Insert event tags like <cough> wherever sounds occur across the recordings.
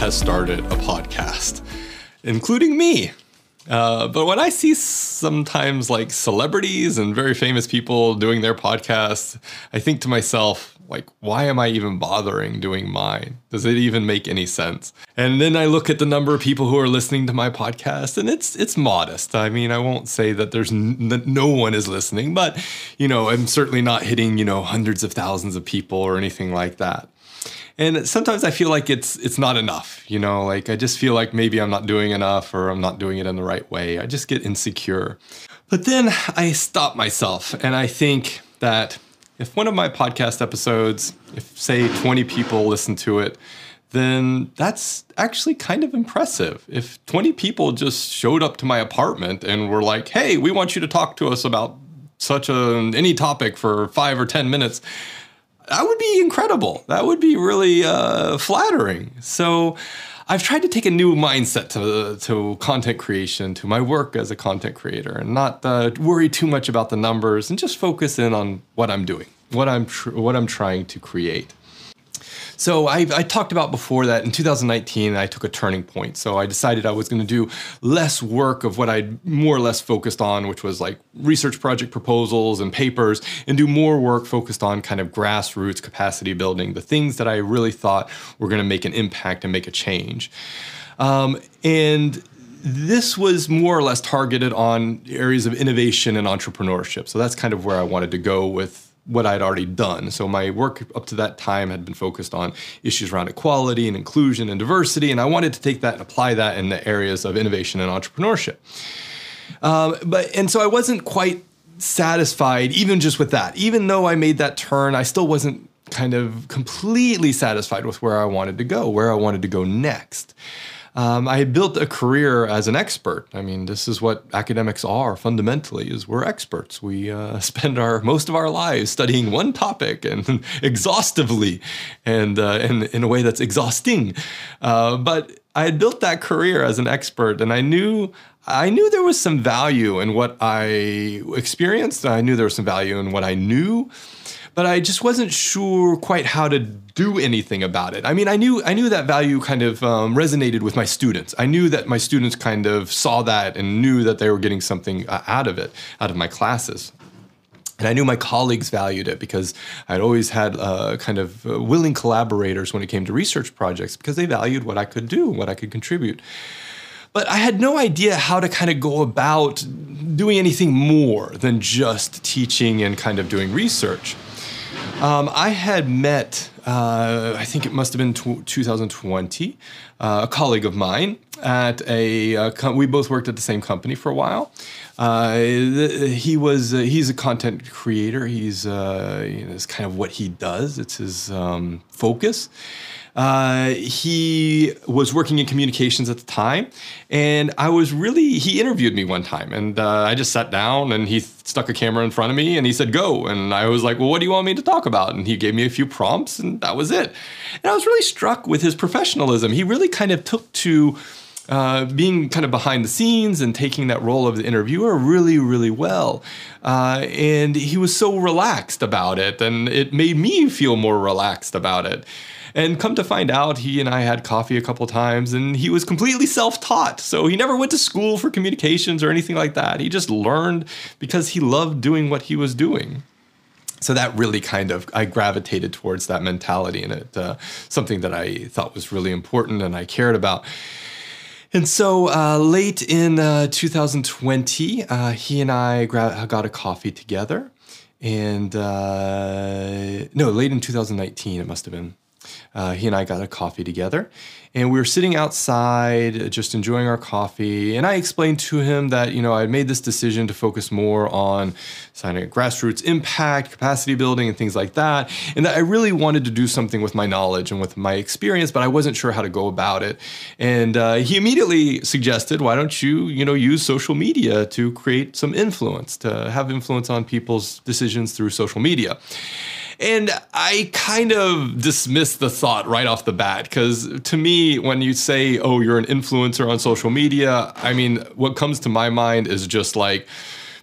has started a podcast, including me. Uh, but when I see sometimes like celebrities and very famous people doing their podcasts, I think to myself, like, why am I even bothering doing mine? Does it even make any sense? And then I look at the number of people who are listening to my podcast, and it's it's modest. I mean, I won't say that there's n- that no one is listening, but you know, I'm certainly not hitting you know hundreds of thousands of people or anything like that and sometimes I feel like it's it's not enough, you know, like I just feel like maybe I'm not doing enough or I'm not doing it in the right way. I just get insecure. But then I stop myself and I think that if one of my podcast episodes, if say 20 people listen to it, then that's actually kind of impressive. If 20 people just showed up to my apartment and were like, "Hey, we want you to talk to us about such a any topic for 5 or 10 minutes." That would be incredible. That would be really uh, flattering. So I've tried to take a new mindset to, to content creation, to my work as a content creator, and not uh, worry too much about the numbers and just focus in on what I'm doing, what I'm tr- what I'm trying to create. So I, I, talked about before that in 2019, I took a turning point. So I decided I was going to do less work of what I more or less focused on, which was like research project proposals and papers, and do more work focused on kind of grassroots capacity building, the things that I really thought were going to make an impact and make a change. Um, and this was more or less targeted on areas of innovation and entrepreneurship. So that's kind of where I wanted to go with what I'd already done. So my work up to that time had been focused on issues around equality and inclusion and diversity, and I wanted to take that and apply that in the areas of innovation and entrepreneurship. Um, but and so I wasn't quite satisfied even just with that. Even though I made that turn, I still wasn't kind of completely satisfied with where I wanted to go, where I wanted to go next um, I had built a career as an expert. I mean, this is what academics are fundamentally: is we're experts. We uh, <laughs> spend our most of our lives studying one topic and <laughs> exhaustively, and uh, and in a way that's exhausting. Uh, but I had built that career as an expert, and I knew I knew there was some value in what I experienced. I knew there was some value in what I knew but I just wasn't sure quite how to do anything about it. I mean, I knew I knew that value kind of um, resonated with my students. I knew that my students kind of saw that and knew that they were getting something uh, out of it, out of my classes. And I knew my colleagues valued it because I'd always had uh, kind of uh, willing collaborators when it came to research projects because they valued what I could do, what I could contribute. But I had no idea how to kind of go about doing anything more than just teaching and kind of doing research. Um, I had met, uh, I think it must have been t- 2020, uh, a colleague of mine at a. Uh, com- we both worked at the same company for a while. Uh, he was uh, he's a content creator. He's uh, you know, it's kind of what he does. It's his um, focus. Uh, he was working in communications at the time, and I was really he interviewed me one time, and uh, I just sat down and he stuck a camera in front of me and he said go, and I was like, well, what do you want me to talk about? And he gave me a few prompts, and that was it. And I was really struck with his professionalism. He really kind of took to uh, being kind of behind the scenes and taking that role of the interviewer really, really well. Uh, and he was so relaxed about it, and it made me feel more relaxed about it. And come to find out, he and I had coffee a couple times, and he was completely self taught. So he never went to school for communications or anything like that. He just learned because he loved doing what he was doing. So that really kind of I gravitated towards that mentality, and it uh, something that I thought was really important and I cared about. And so uh, late in uh, 2020, uh, he and I gra- got a coffee together. And uh, no, late in 2019, it must have been uh, he and I got a coffee together. And we were sitting outside, just enjoying our coffee. And I explained to him that, you know, I made this decision to focus more on signing grassroots impact, capacity building, and things like that. And that I really wanted to do something with my knowledge and with my experience, but I wasn't sure how to go about it. And uh, he immediately suggested, why don't you, you know, use social media to create some influence, to have influence on people's decisions through social media. And I kind of dismissed the thought right off the bat because to me, when you say, oh, you're an influencer on social media, I mean, what comes to my mind is just like,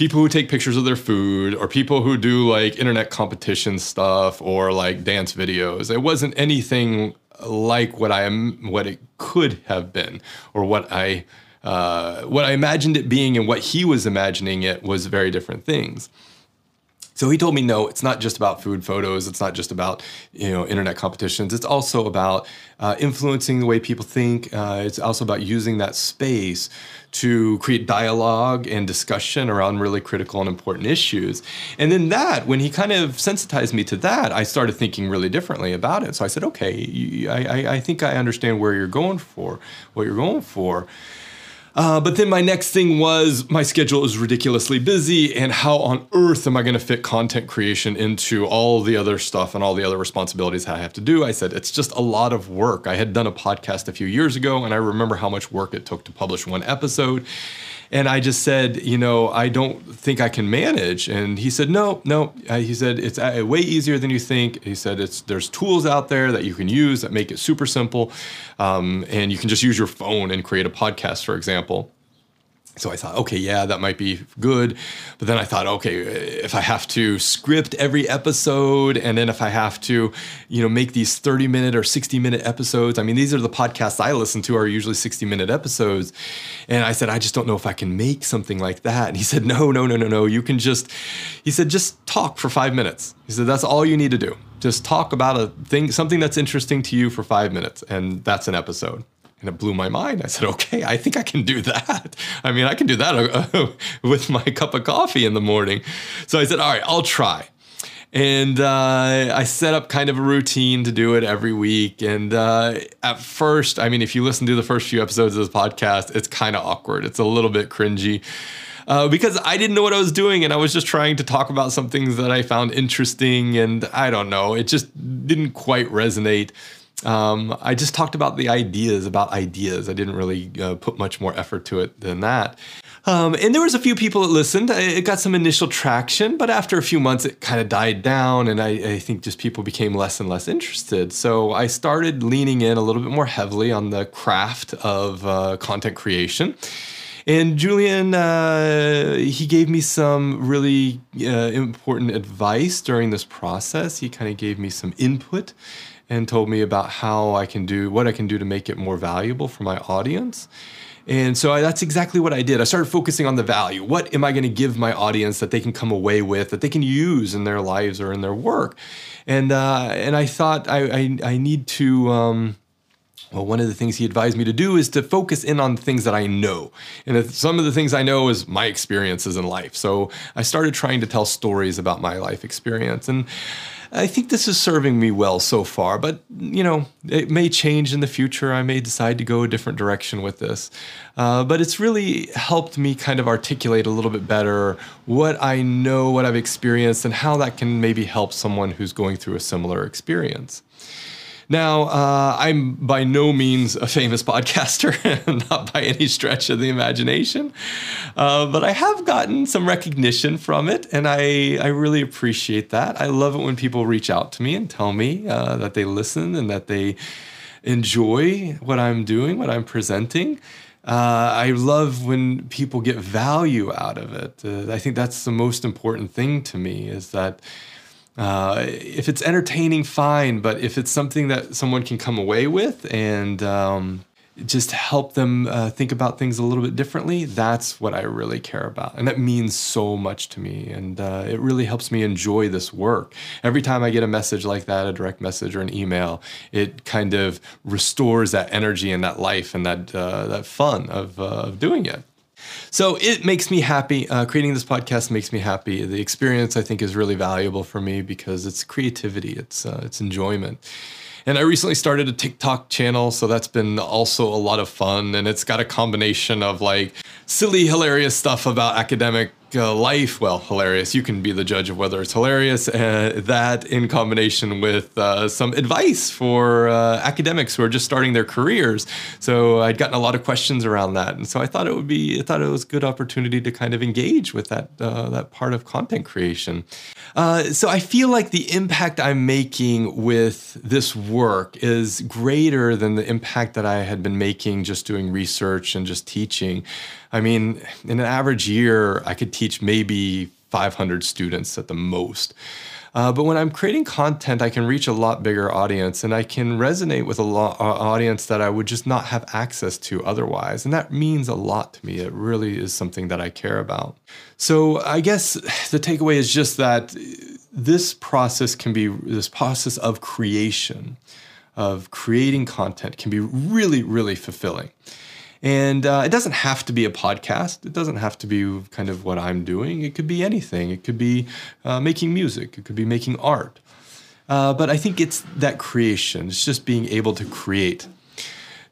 people who take pictures of their food or people who do like internet competition stuff or like dance videos. It wasn't anything like what I am, what it could have been, or what I uh, what I imagined it being and what he was imagining it was very different things. So he told me, no, it's not just about food photos. It's not just about you know internet competitions. It's also about uh, influencing the way people think. Uh, it's also about using that space to create dialogue and discussion around really critical and important issues. And then that, when he kind of sensitized me to that, I started thinking really differently about it. So I said, okay, I, I think I understand where you're going for, what you're going for. Uh, but then my next thing was my schedule is ridiculously busy, and how on earth am I going to fit content creation into all the other stuff and all the other responsibilities I have to do? I said, it's just a lot of work. I had done a podcast a few years ago, and I remember how much work it took to publish one episode. And I just said, you know, I don't think I can manage. And he said, no, no. Uh, he said it's uh, way easier than you think. He said it's there's tools out there that you can use that make it super simple, um, and you can just use your phone and create a podcast, for example. So I thought, okay, yeah, that might be good. But then I thought, okay, if I have to script every episode, and then if I have to, you know, make these 30 minute or 60 minute episodes, I mean, these are the podcasts I listen to are usually 60 minute episodes. And I said, I just don't know if I can make something like that. And he said, no, no, no, no, no. You can just, he said, just talk for five minutes. He said, that's all you need to do. Just talk about a thing, something that's interesting to you for five minutes. And that's an episode. And it blew my mind. I said, okay, I think I can do that. I mean, I can do that uh, <laughs> with my cup of coffee in the morning. So I said, all right, I'll try. And uh, I set up kind of a routine to do it every week. And uh, at first, I mean, if you listen to the first few episodes of this podcast, it's kind of awkward. It's a little bit cringy. Uh, because I didn't know what I was doing and I was just trying to talk about some things that I found interesting. And I don't know, it just didn't quite resonate. Um, I just talked about the ideas about ideas. I didn't really uh, put much more effort to it than that. Um, and there was a few people that listened. It got some initial traction, but after a few months, it kind of died down, and I, I, think just people became less and less interested. So I started leaning in a little bit more heavily on the craft of uh, content creation. And Julian, uh, he gave me some really uh, important advice during this process. He kind of gave me some input and told me about how I can do what I can do to make it more valuable for my audience. And so I, that's exactly what I did. I started focusing on the value. What am I going to give my audience that they can come away with, that they can use in their lives or in their work? And uh, and I thought I I, I need to. Um, well, one of the things he advised me to do is to focus in on things that I know. And some of the things I know is my experiences in life. So I started trying to tell stories about my life experience. And I think this is serving me well so far, but you know, it may change in the future. I may decide to go a different direction with this. Uh, but it's really helped me kind of articulate a little bit better what I know, what I've experienced, and how that can maybe help someone who's going through a similar experience. Now, uh, I'm by no means a famous podcaster, <laughs> not by any stretch of the imagination, uh, but I have gotten some recognition from it, and I, I really appreciate that. I love it when people reach out to me and tell me uh, that they listen and that they enjoy what I'm doing, what I'm presenting. Uh, I love when people get value out of it. Uh, I think that's the most important thing to me is that uh, if it's entertaining, fine. But if it's something that someone can come away with and um, just help them uh, think about things a little bit differently, that's what I really care about. And that means so much to me. And uh, it really helps me enjoy this work. Every time I get a message like that, a direct message or an email, it kind of restores that energy and that life and that, uh, that fun of, uh, of doing it. So it makes me happy. Uh, creating this podcast makes me happy. The experience, I think, is really valuable for me because it's creativity, it's uh, it's enjoyment. And I recently started a TikTok channel, so that's been also a lot of fun. And it's got a combination of like silly, hilarious stuff about academic life, well, hilarious. You can be the judge of whether it's hilarious. Uh, that in combination with uh, some advice for uh, academics who are just starting their careers. So I'd gotten a lot of questions around that, and so I thought it would be, I thought it was a good opportunity to kind of engage with that uh, that part of content creation. Uh, so I feel like the impact I'm making with this work is greater than the impact that I had been making just doing research and just teaching. I mean, in an average year, I could teach maybe 500 students at the most. Uh, but when I'm creating content, I can reach a lot bigger audience and I can resonate with a lot uh, audience that I would just not have access to otherwise. And that means a lot to me. It really is something that I care about. So I guess the takeaway is just that this process can be this process of creation, of creating content can be really, really fulfilling. And uh, it doesn't have to be a podcast. It doesn't have to be kind of what I'm doing. It could be anything. It could be uh, making music. It could be making art. Uh, but I think it's that creation. It's just being able to create.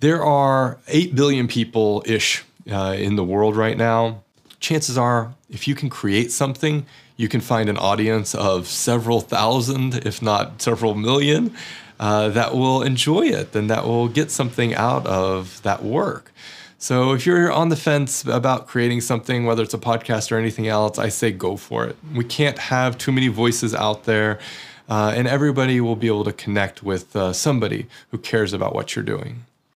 There are 8 billion people ish uh, in the world right now. Chances are, if you can create something, you can find an audience of several thousand, if not several million, uh, that will enjoy it and that will get something out of that work. So if you're on the fence about creating something, whether it's a podcast or anything else, I say go for it. We can't have too many voices out there, uh, and everybody will be able to connect with uh, somebody who cares about what you're doing.